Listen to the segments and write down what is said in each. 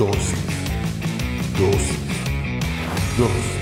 Dosis. Dosis. Dosis.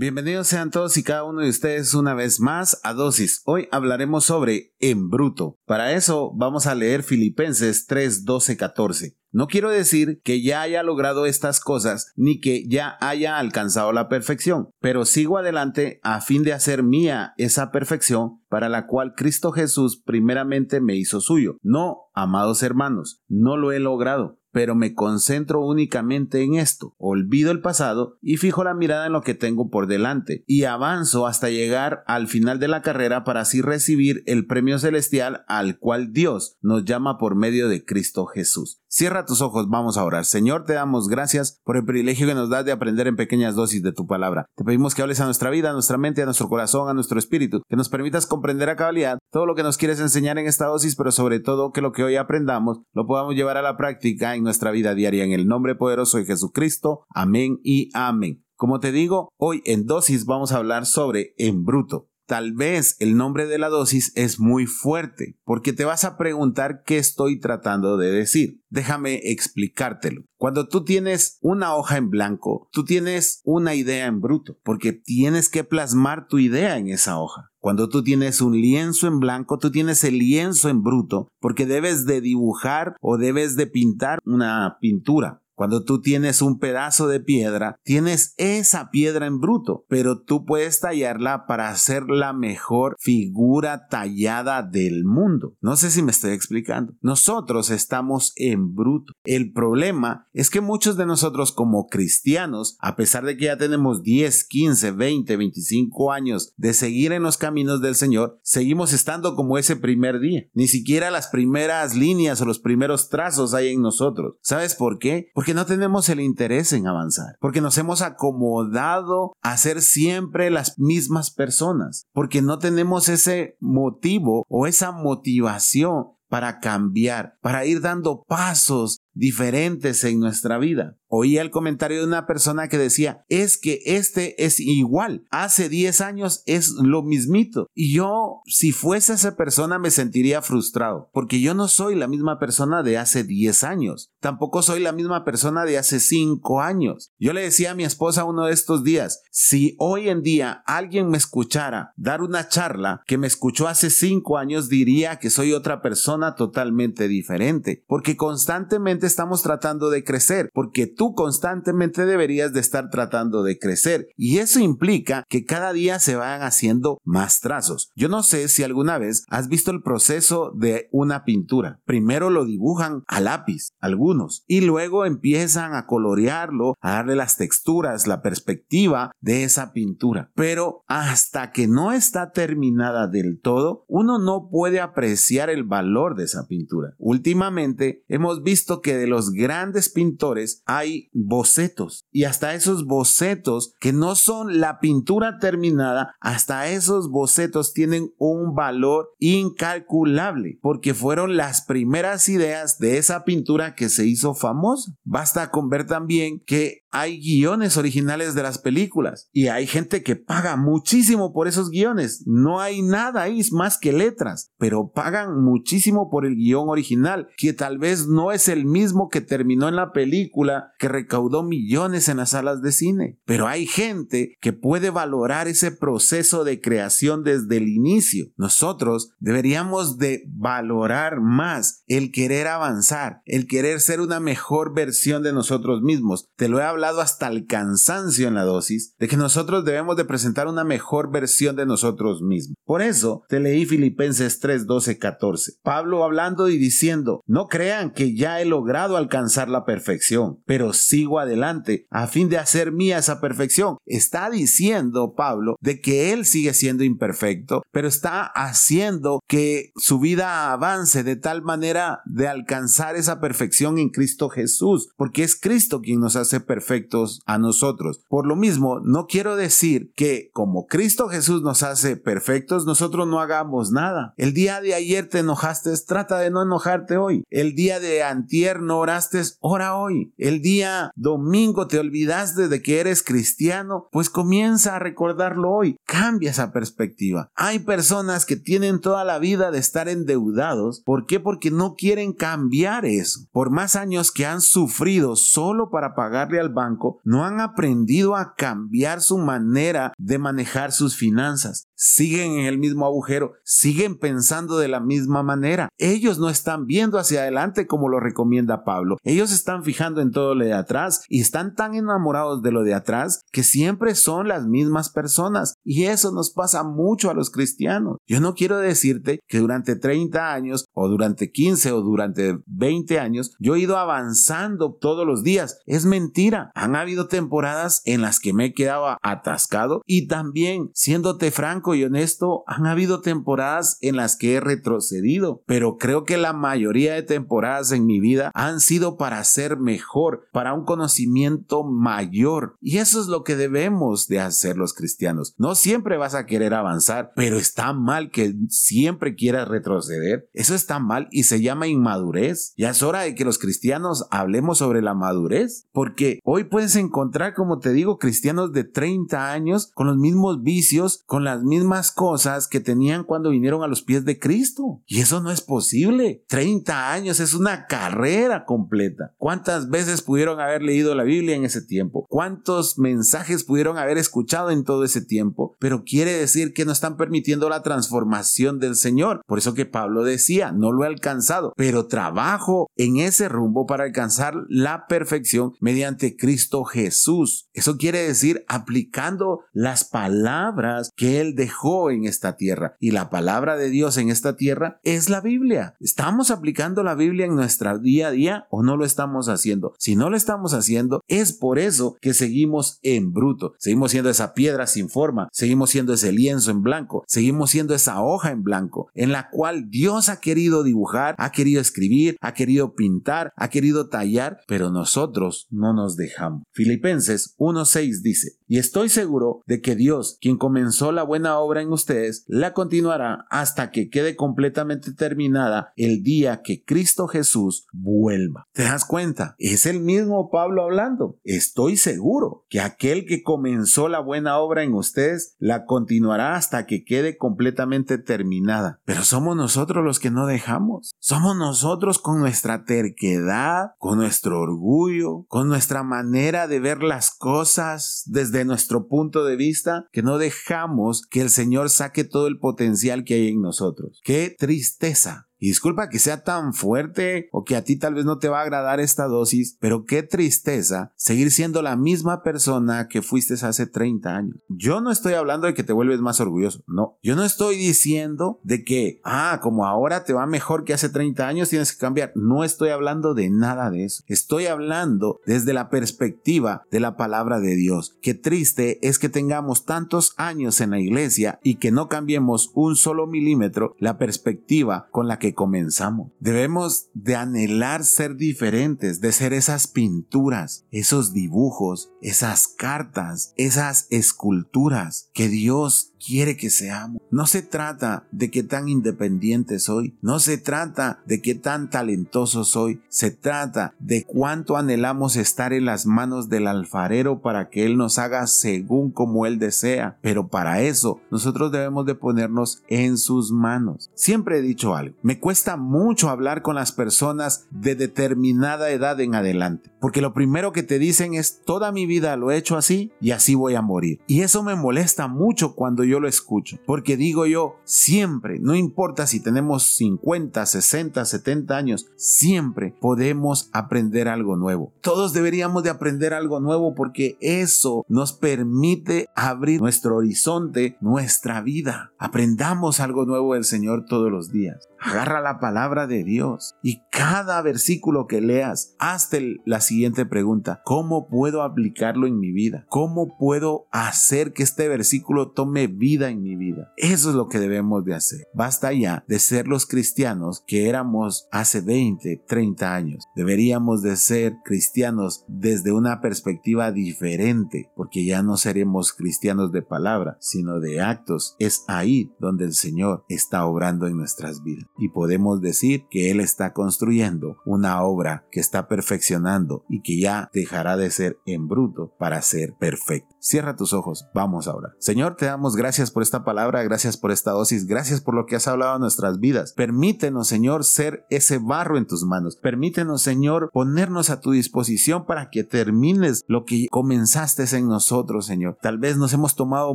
Bienvenidos sean todos y cada uno de ustedes una vez más a Dosis. Hoy hablaremos sobre en bruto. Para eso vamos a leer Filipenses 3, 12, 14. No quiero decir que ya haya logrado estas cosas ni que ya haya alcanzado la perfección, pero sigo adelante a fin de hacer mía esa perfección para la cual Cristo Jesús primeramente me hizo suyo. No, amados hermanos, no lo he logrado pero me concentro únicamente en esto, olvido el pasado y fijo la mirada en lo que tengo por delante, y avanzo hasta llegar al final de la carrera para así recibir el premio celestial al cual Dios nos llama por medio de Cristo Jesús. Cierra tus ojos, vamos a orar. Señor, te damos gracias por el privilegio que nos das de aprender en pequeñas dosis de tu palabra. Te pedimos que hables a nuestra vida, a nuestra mente, a nuestro corazón, a nuestro espíritu, que nos permitas comprender a cabalidad todo lo que nos quieres enseñar en esta dosis, pero sobre todo que lo que hoy aprendamos lo podamos llevar a la práctica nuestra vida diaria en el nombre poderoso de Jesucristo. Amén y amén. Como te digo, hoy en dosis vamos a hablar sobre en bruto. Tal vez el nombre de la dosis es muy fuerte, porque te vas a preguntar qué estoy tratando de decir. Déjame explicártelo. Cuando tú tienes una hoja en blanco, tú tienes una idea en bruto, porque tienes que plasmar tu idea en esa hoja. Cuando tú tienes un lienzo en blanco, tú tienes el lienzo en bruto, porque debes de dibujar o debes de pintar una pintura. Cuando tú tienes un pedazo de piedra, tienes esa piedra en bruto, pero tú puedes tallarla para hacer la mejor figura tallada del mundo. No sé si me estoy explicando. Nosotros estamos en bruto. El problema es que muchos de nosotros como cristianos, a pesar de que ya tenemos 10, 15, 20, 25 años de seguir en los caminos del Señor, seguimos estando como ese primer día. Ni siquiera las primeras líneas o los primeros trazos hay en nosotros. ¿Sabes por qué? Porque no tenemos el interés en avanzar, porque nos hemos acomodado a ser siempre las mismas personas, porque no tenemos ese motivo o esa motivación para cambiar, para ir dando pasos diferentes en nuestra vida. Oía el comentario de una persona que decía, es que este es igual, hace 10 años es lo mismito. Y yo, si fuese esa persona, me sentiría frustrado, porque yo no soy la misma persona de hace 10 años, tampoco soy la misma persona de hace 5 años. Yo le decía a mi esposa uno de estos días, si hoy en día alguien me escuchara dar una charla que me escuchó hace 5 años, diría que soy otra persona totalmente diferente, porque constantemente estamos tratando de crecer, porque tú constantemente deberías de estar tratando de crecer y eso implica que cada día se van haciendo más trazos. Yo no sé si alguna vez has visto el proceso de una pintura. Primero lo dibujan a lápiz, algunos, y luego empiezan a colorearlo, a darle las texturas, la perspectiva de esa pintura. Pero hasta que no está terminada del todo, uno no puede apreciar el valor de esa pintura. Últimamente hemos visto que de los grandes pintores hay bocetos y hasta esos bocetos que no son la pintura terminada, hasta esos bocetos tienen un valor incalculable porque fueron las primeras ideas de esa pintura que se hizo famosa. Basta con ver también que hay guiones originales de las películas y hay gente que paga muchísimo por esos guiones. No hay nada ahí más que letras, pero pagan muchísimo por el guion original, que tal vez no es el mismo que terminó en la película que recaudó millones en las salas de cine. Pero hay gente que puede valorar ese proceso de creación desde el inicio. Nosotros deberíamos de valorar más el querer avanzar, el querer ser una mejor versión de nosotros mismos. Te lo he hablado hasta el cansancio en la dosis de que nosotros debemos de presentar una mejor versión de nosotros mismos. Por eso te leí Filipenses 3, 12, 14. Pablo hablando y diciendo, no crean que ya he logrado alcanzar la perfección, pero sigo adelante a fin de hacer mía esa perfección. Está diciendo Pablo de que él sigue siendo imperfecto, pero está haciendo que su vida avance de tal manera de alcanzar esa perfección en Cristo Jesús, porque es Cristo quien nos hace perfectos a nosotros. Por lo mismo, no quiero decir que como Cristo Jesús nos hace perfectos, nosotros no hagamos nada. El día de ayer te enojaste, trata de no enojarte hoy. El día de antier no oraste, ora hoy. El día domingo te olvidaste de que eres cristiano, pues comienza a recordarlo hoy. Cambia esa perspectiva. Hay personas que tienen toda la vida de estar endeudados. ¿Por qué? Porque no quieren cambiar eso. Por más años que han sufrido solo para pagarle al banco, no han aprendido a cambiar su manera de manejar sus finanzas. Siguen en el mismo agujero, siguen pensando de la misma manera. Ellos no están viendo hacia adelante como lo recomienda Pablo. Ellos están fijando en todo lo de atrás y están tan enamorados de lo de atrás que siempre son las mismas personas. Y eso nos pasa mucho a los cristianos. Yo no quiero decirte que durante 30 años o durante 15 o durante 20 años yo he ido avanzando todos los días. Es mentira. Han habido temporadas en las que me he quedado atascado y también, siéndote franco y honesto, han habido temporadas en las que he retrocedido. Pero creo que la mayoría de temporadas en mi vida han sido para ser mejor, para un conocimiento mayor. Y eso es lo que debemos de hacer los cristianos. No siempre vas a querer avanzar, pero está mal que siempre quieras retroceder. Eso está mal y se llama inmadurez. Ya es hora de que los cristianos hablemos sobre la madurez, porque hoy puedes encontrar, como te digo, cristianos de 30 años con los mismos vicios, con las mismas cosas que tenían cuando vinieron a los pies de Cristo. Y eso no es posible. 30 años es una carrera completa. ¿Cuántas veces pudieron haber leído la Biblia en ese tiempo? ¿Cuántos mensajes pudieron haber escuchado en todo ese tiempo? Pero quiere decir que no están permitiendo la transformación del Señor. Por eso que Pablo decía, no lo he alcanzado, pero trabajo en ese rumbo para alcanzar la perfección mediante Cristo Jesús. Eso quiere decir aplicando las palabras que Él dejó en esta tierra. Y la palabra de Dios en esta tierra es la Biblia. ¿Estamos aplicando la Biblia en nuestra día a día o no lo estamos haciendo? Si no lo estamos haciendo, es por eso que seguimos en bruto. Seguimos siendo esa piedra sin forma, seguimos siendo ese lienzo en blanco, seguimos siendo esa hoja en blanco en la cual Dios ha querido dibujar, ha querido escribir, ha querido pintar, ha querido tallar, pero nosotros no nos dejamos. Filipenses 1.6 dice, y estoy seguro de que Dios, quien comenzó la buena obra en ustedes, la continuará hasta que quede completamente terminada el día que Cristo Jesús vuelva. ¿Te das cuenta? Es el mismo Pablo hablando. Estoy seguro que aquel que comenzó la buena obra en ustedes la continuará hasta que quede completamente terminada. Pero somos nosotros los que no dejamos. Somos nosotros con nuestra terquedad, con nuestro orgullo, con nuestra manera de ver las cosas desde nuestro punto de vista, que no dejamos que el Señor saque todo el potencial que hay en nosotros. Qué tristeza y disculpa que sea tan fuerte o que a ti tal vez no te va a agradar esta dosis, pero qué tristeza seguir siendo la misma persona que fuiste hace 30 años. Yo no estoy hablando de que te vuelves más orgulloso, no. Yo no estoy diciendo de que, ah, como ahora te va mejor que hace 30 años, tienes que cambiar. No estoy hablando de nada de eso. Estoy hablando desde la perspectiva de la palabra de Dios. Qué triste es que tengamos tantos años en la iglesia y que no cambiemos un solo milímetro la perspectiva con la que comenzamos. Debemos de anhelar ser diferentes, de ser esas pinturas, esos dibujos, esas cartas, esas esculturas que Dios quiere que seamos. No se trata de qué tan independiente soy, no se trata de qué tan talentoso soy, se trata de cuánto anhelamos estar en las manos del alfarero para que Él nos haga según como Él desea. Pero para eso nosotros debemos de ponernos en sus manos. Siempre he dicho algo, me cuesta mucho hablar con las personas de determinada edad en adelante, porque lo primero que te dicen es toda mi vida lo he hecho así y así voy a morir. Y eso me molesta mucho cuando yo lo escucho. Porque digo yo, siempre, no importa si tenemos 50, 60, 70 años, siempre podemos aprender algo nuevo. Todos deberíamos de aprender algo nuevo porque eso nos permite abrir nuestro horizonte, nuestra vida. Aprendamos algo nuevo del Señor todos los días. Agarra la palabra de Dios y cada versículo que leas, hazte la siguiente pregunta. ¿Cómo puedo aplicarlo en mi vida? ¿Cómo puedo hacer que este versículo tome vida en mi vida. Eso es lo que debemos de hacer. Basta ya de ser los cristianos que éramos hace 20, 30 años. Deberíamos de ser cristianos desde una perspectiva diferente, porque ya no seremos cristianos de palabra, sino de actos. Es ahí donde el Señor está obrando en nuestras vidas. Y podemos decir que Él está construyendo una obra que está perfeccionando y que ya dejará de ser en bruto para ser perfecto. Cierra tus ojos, vamos ahora. Señor, te damos gracias por esta palabra, gracias por esta dosis, gracias por lo que has hablado en nuestras vidas. Permítenos, Señor, ser ese barro en tus manos. Permítenos, Señor, ponernos a tu disposición para que termines lo que comenzaste en nosotros, Señor. Tal vez nos hemos tomado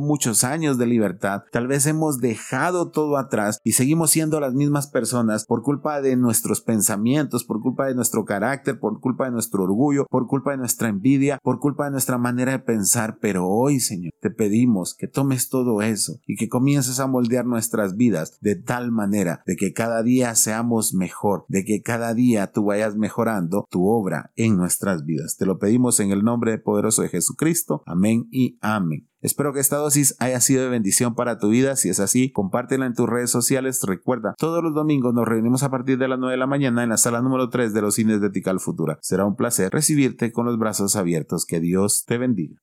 muchos años de libertad, tal vez hemos dejado todo atrás y seguimos siendo las mismas personas por culpa de nuestros pensamientos, por culpa de nuestro carácter, por culpa de nuestro orgullo, por culpa de nuestra envidia, por culpa de nuestra manera de pensar, pero hoy, Señor, te pedimos que tomes todo eso y que comiences a moldear nuestras vidas de tal manera de que cada día seamos mejor, de que cada día tú vayas mejorando tu obra en nuestras vidas. Te lo pedimos en el nombre poderoso de Jesucristo. Amén y amén. Espero que esta dosis haya sido de bendición para tu vida. Si es así, compártela en tus redes sociales. Recuerda, todos los domingos nos reunimos a partir de las 9 de la mañana en la sala número 3 de los cines de Tical Futura. Será un placer recibirte con los brazos abiertos. Que Dios te bendiga.